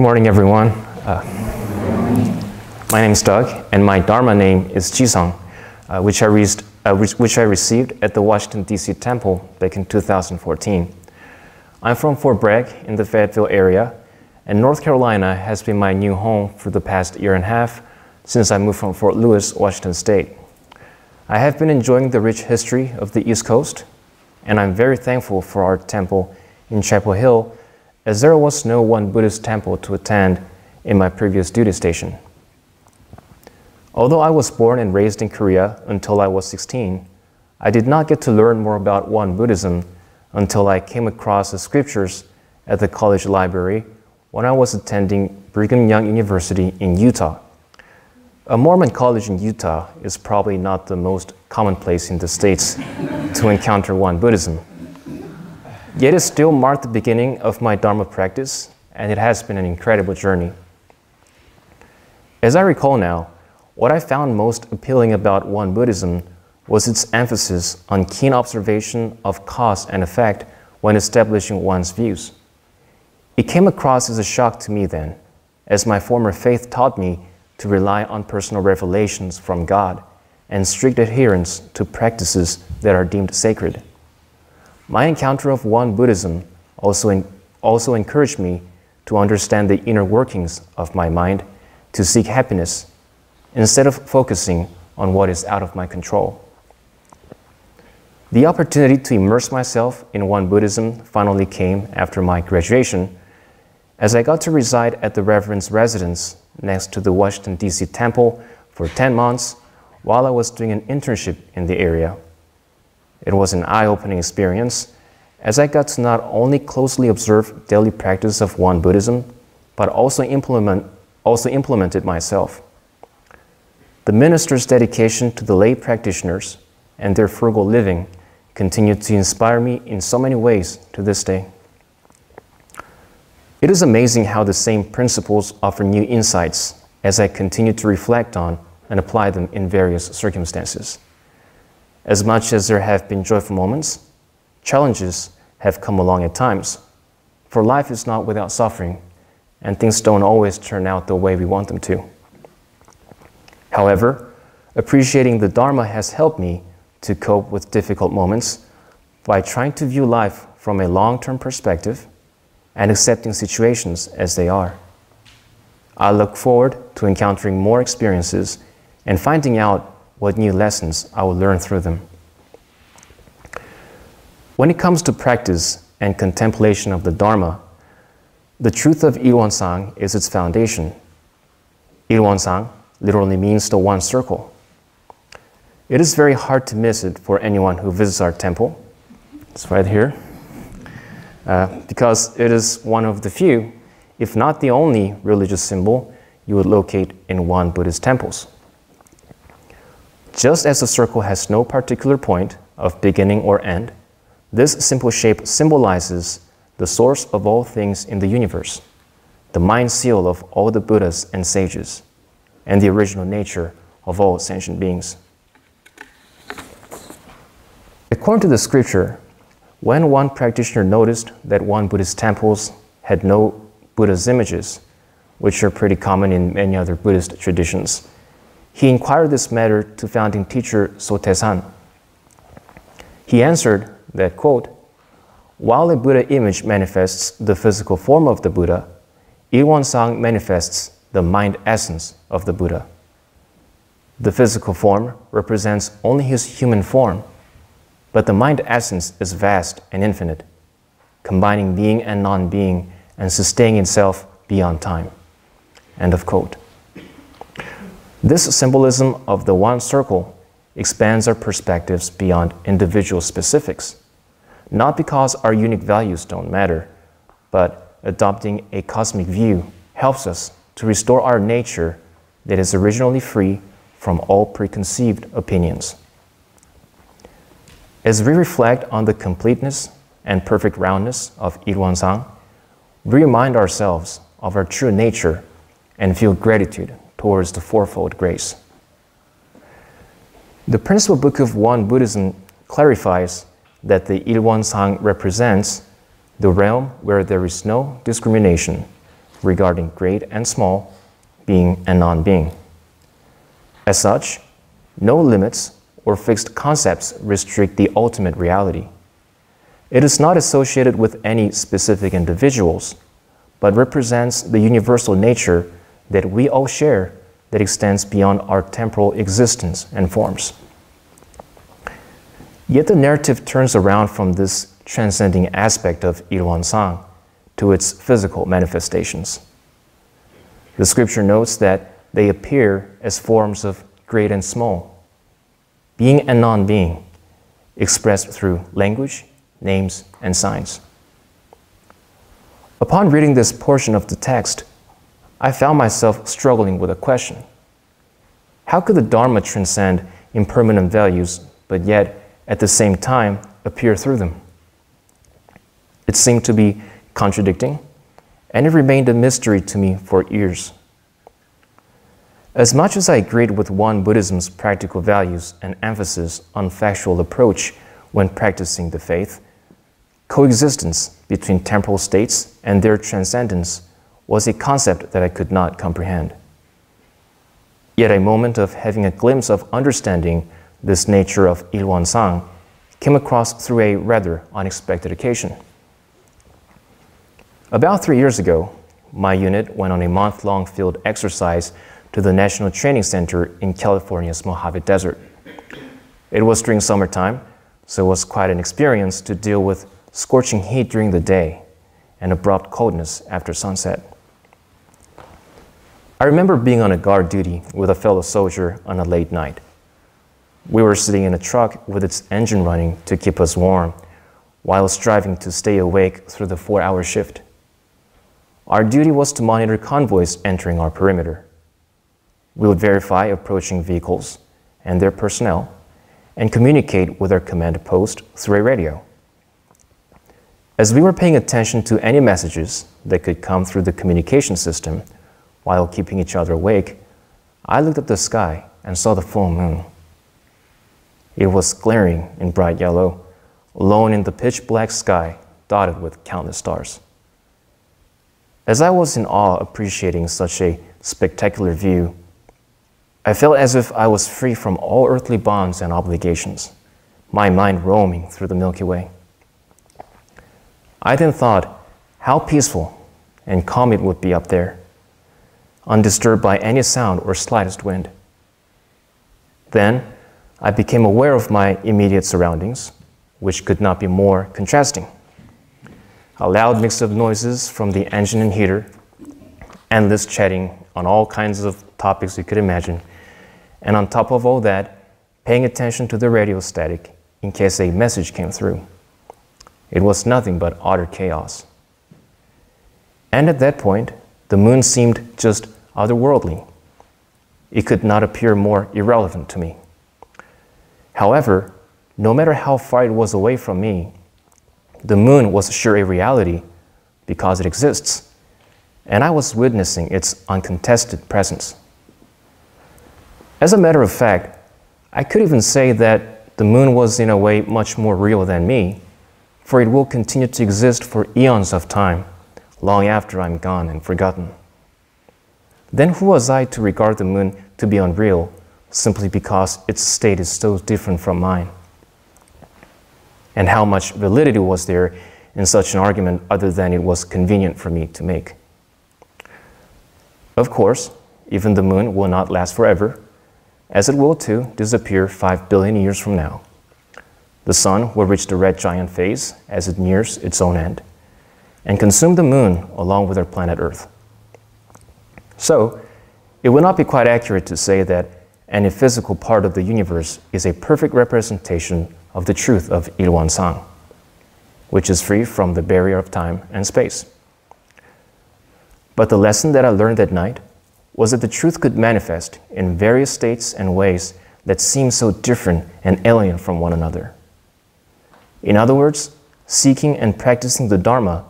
Good morning, everyone. Uh, my name is Doug, and my Dharma name is Jisung, uh, which, I uh, which, which I received at the Washington, D.C. Temple back in 2014. I'm from Fort Bragg in the Fayetteville area, and North Carolina has been my new home for the past year and a half since I moved from Fort Lewis, Washington State. I have been enjoying the rich history of the East Coast, and I'm very thankful for our temple in Chapel Hill, as there was no one Buddhist temple to attend in my previous duty station. Although I was born and raised in Korea until I was 16, I did not get to learn more about Won Buddhism until I came across the scriptures at the college library when I was attending Brigham Young University in Utah. A Mormon college in Utah is probably not the most common place in the States to encounter Won Buddhism. Yet it still marked the beginning of my Dharma practice, and it has been an incredible journey. As I recall now, what I found most appealing about Won Buddhism was its emphasis on keen observation of cause and effect when establishing one's views. It came across as a shock to me then, as my former faith taught me to rely on personal revelations from God and strict adherence to practices that are deemed sacred. My encounter of Won Buddhism also, in, also encouraged me to understand the inner workings of my mind to seek happiness instead of focusing on what is out of my control. The opportunity to immerse myself in Won Buddhism finally came after my graduation, as I got to reside at the Reverend's residence next to the Washington, D.C. temple for 10 months while I was doing an internship in the area. It was an eye opening experience as I got to not only closely observe daily practice of Won Buddhism, but also implement, also implement it myself. The minister's dedication to the lay practitioners and their frugal living continue to inspire me in so many ways to this day. It is amazing how the same principles offer new insights as I continue to reflect on and apply them in various circumstances. As much as there have been joyful moments, challenges have come along at times, for life is not without suffering, and things don't always turn out the way we want them to. However, appreciating the Dharma has helped me to cope with difficult moments by trying to view life from a long term perspective and accepting situations as they are. I look forward to encountering more experiences and finding out what new lessons I will learn through them. When it comes to practice and contemplation of the Dharma, the truth of Ilwonsang is its foundation. Ilwonsang literally means the one circle. It is very hard to miss it for anyone who visits our temple. It's right here. Uh, because it is one of the few, if not the only, religious symbol you would locate in Won Buddhist temples. Just as the circle has no particular point of beginning or end, this simple shape symbolizes the source of all things in the universe, the mind seal of all the Buddhas and sages, and the original nature of all sentient beings. According to the scripture, when one practitioner noticed that Won Buddhist temples had no Buddha's images, which are pretty common in many other Buddhist traditions, he inquired this matter to founding teacher Sotaesan. He answered that, quote, while a Buddha image manifests the physical form of the Buddha, Ilwonsang manifests the mind essence of the Buddha. The physical form represents only his human form, but the mind essence is vast and infinite, combining being and non being and sustaining itself beyond time. End of quote. This symbolism of the one circle expands our perspectives beyond individual specifics, not because our unique values don't matter, but adopting a cosmic view helps us to restore our nature that is originally free from all preconceived opinions. As we reflect on the completeness and perfect roundness of Ilwonsang, we remind ourselves of our true nature and feel gratitude towards the fourfold grace. The principal book of Won Buddhism clarifies that the Ilwonsang represents the realm where there is no discrimination, regarding great and small, being and non being. As such, no limits or fixed concepts restrict the ultimate reality. It is not associated with any specific individuals, but represents the universal nature that we all share that extends beyond our temporal existence and forms. Yet the narrative turns around from this transcending aspect of Ilwonsang to its physical manifestations. The scripture notes that they appear as forms of great and small, being and non being, expressed through language, names, and signs. Upon reading this portion of the text, I found myself struggling with a question How could the Dharma transcend impermanent values, but yet at the same time appear through them? It seemed to be contradicting, and it remained a mystery to me for years. As much as I agreed with Won Buddhism's practical values and emphasis on factual approach when practicing the faith, coexistence between temporal states and their transcendence was a concept that I could not comprehend. Yet a moment of having a glimpse of understanding this nature of Ilwonsang came across through a rather unexpected occasion. About three years ago, my unit went on a month long field exercise to the National Training Center in California's Mojave Desert. It was during summertime, so it was quite an experience to deal with scorching heat during the day and abrupt coldness after sunset. I remember being on a guard duty with a fellow soldier on a late night. We were sitting in a truck with its engine running to keep us warm while striving to stay awake through the four hour shift. Our duty was to monitor convoys entering our perimeter. We would verify approaching vehicles and their personnel and communicate with our command post through a radio. As we were paying attention to any messages that could come through the communication system while keeping each other awake, I looked at the sky and saw the full moon. It was glaring in bright yellow, alone in the pitch black sky dotted with countless stars. As I was in awe appreciating such a spectacular view, I felt as if I was free from all earthly bonds and obligations, my mind roaming through the Milky Way. I then thought how peaceful and calm it would be up there, undisturbed by any sound or slightest wind. Then I became aware of my immediate surroundings, which could not be more contrasting. A loud mix of noises from the engine and heater, endless chatting on all kinds of topics you could imagine, and on top of all that, paying attention to the radio static in case a message came through. It was nothing but utter chaos. And at that point, the moon seemed just otherworldly. It could not appear more irrelevant to me. However, no matter how far it was away from me, the moon was sure a reality because it exists, and I was witnessing its uncontested presence. As a matter of fact, I could even say that the moon was, in a way, much more real than me, for it will continue to exist for eons of time, long after I'm gone and forgotten. Then who was I to regard the moon to be unreal simply because its state is so different from mine? And how much validity was there in such an argument other than it was convenient for me to make? Of course, even the moon will not last forever as it will too disappear 5 billion years from now. The sun will reach the red giant phase as it nears its own end and consume the moon along with our planet Earth. So, it would not be quite accurate to say that any physical part of the universe is a perfect representation of the truth of Ilwonsang, which is free from the barrier of time and space. But the lesson that I learned that night was that the truth could manifest in various states and ways that seem so different and alien from one another. In other words, seeking and practicing the Dharma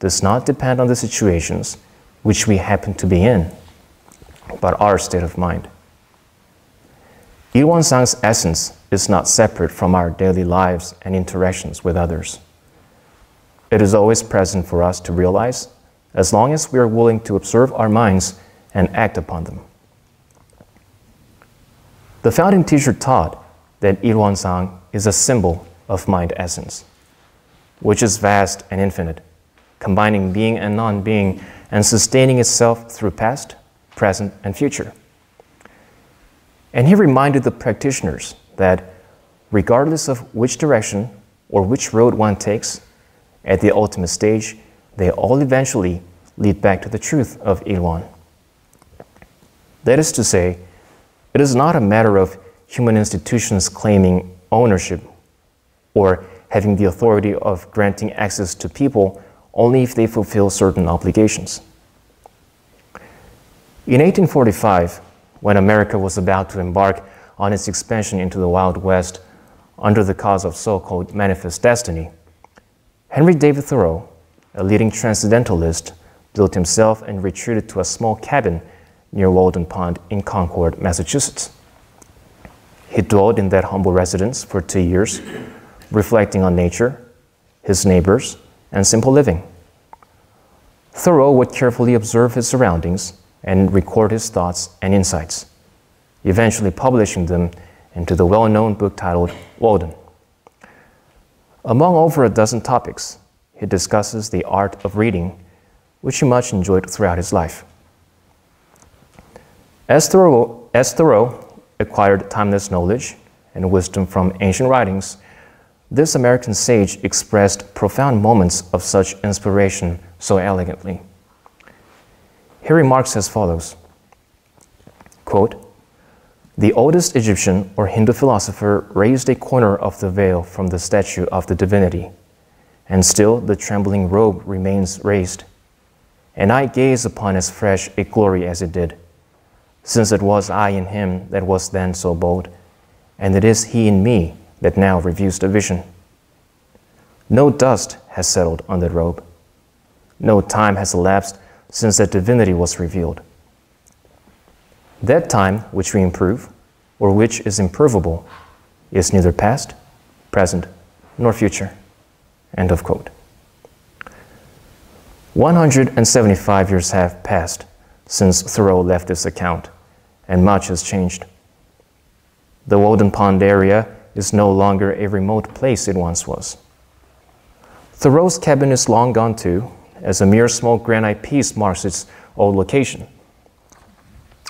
does not depend on the situations which we happen to be in, but our state of mind. Ilwonsang's essence is not separate from our daily lives and interactions with others. It is always present for us to realize as long as we are willing to observe our minds and act upon them. The founding teacher taught that Ilwonsang is a symbol of mind essence, which is vast and infinite, combining being and non being and sustaining itself through past, present, and future. And he reminded the practitioners that regardless of which direction or which road one takes, at the ultimate stage, they all eventually lead back to the truth of Ilwon. That is to say, it is not a matter of human institutions claiming ownership or having the authority of granting access to people only if they fulfill certain obligations. In 1845, when America was about to embark on its expansion into the Wild West under the cause of so called manifest destiny, Henry David Thoreau, a leading transcendentalist, built himself and retreated to a small cabin near Walden Pond in Concord, Massachusetts. He dwelled in that humble residence for two years, reflecting on nature, his neighbors, and simple living. Thoreau would carefully observe his surroundings and record his thoughts and insights, eventually publishing them into the well known book titled Walden. Among over a dozen topics, he discusses the art of reading, which he much enjoyed throughout his life. As Thoreau, as Thoreau acquired timeless knowledge and wisdom from ancient writings, this American sage expressed profound moments of such inspiration so elegantly. He remarks as follows quote, The oldest Egyptian or Hindu philosopher raised a corner of the veil from the statue of the divinity, and still the trembling robe remains raised. And I gaze upon as fresh a glory as it did, since it was I in him that was then so bold, and it is he in me that now reviews the vision. No dust has settled on that robe. No time has elapsed since that divinity was revealed. That time which we improve, or which is improvable, is neither past, present, nor future. End of quote. 175 years have passed since Thoreau left this account, and much has changed. The Walden Pond area is no longer a remote place it once was. Thoreau's cabin is long gone too, as a mere small granite piece marks its old location.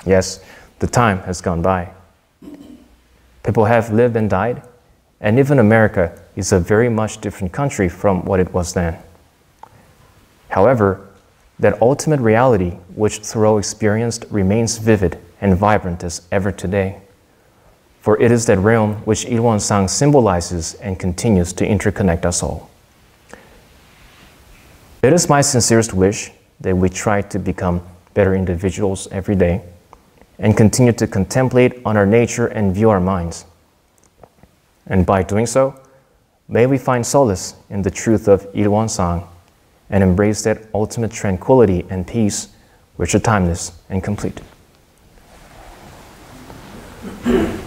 Yes, the time has gone by. People have lived and died, and even America is a very much different country from what it was then. However, that ultimate reality which Thoreau experienced remains vivid and vibrant as ever today. For it is that realm which Ilwonsang symbolizes and continues to interconnect us all. It is my sincerest wish that we try to become better individuals every day and continue to contemplate on our nature and view our minds. And by doing so, may we find solace in the truth of Ilwonsang and embrace that ultimate tranquility and peace which are timeless and complete.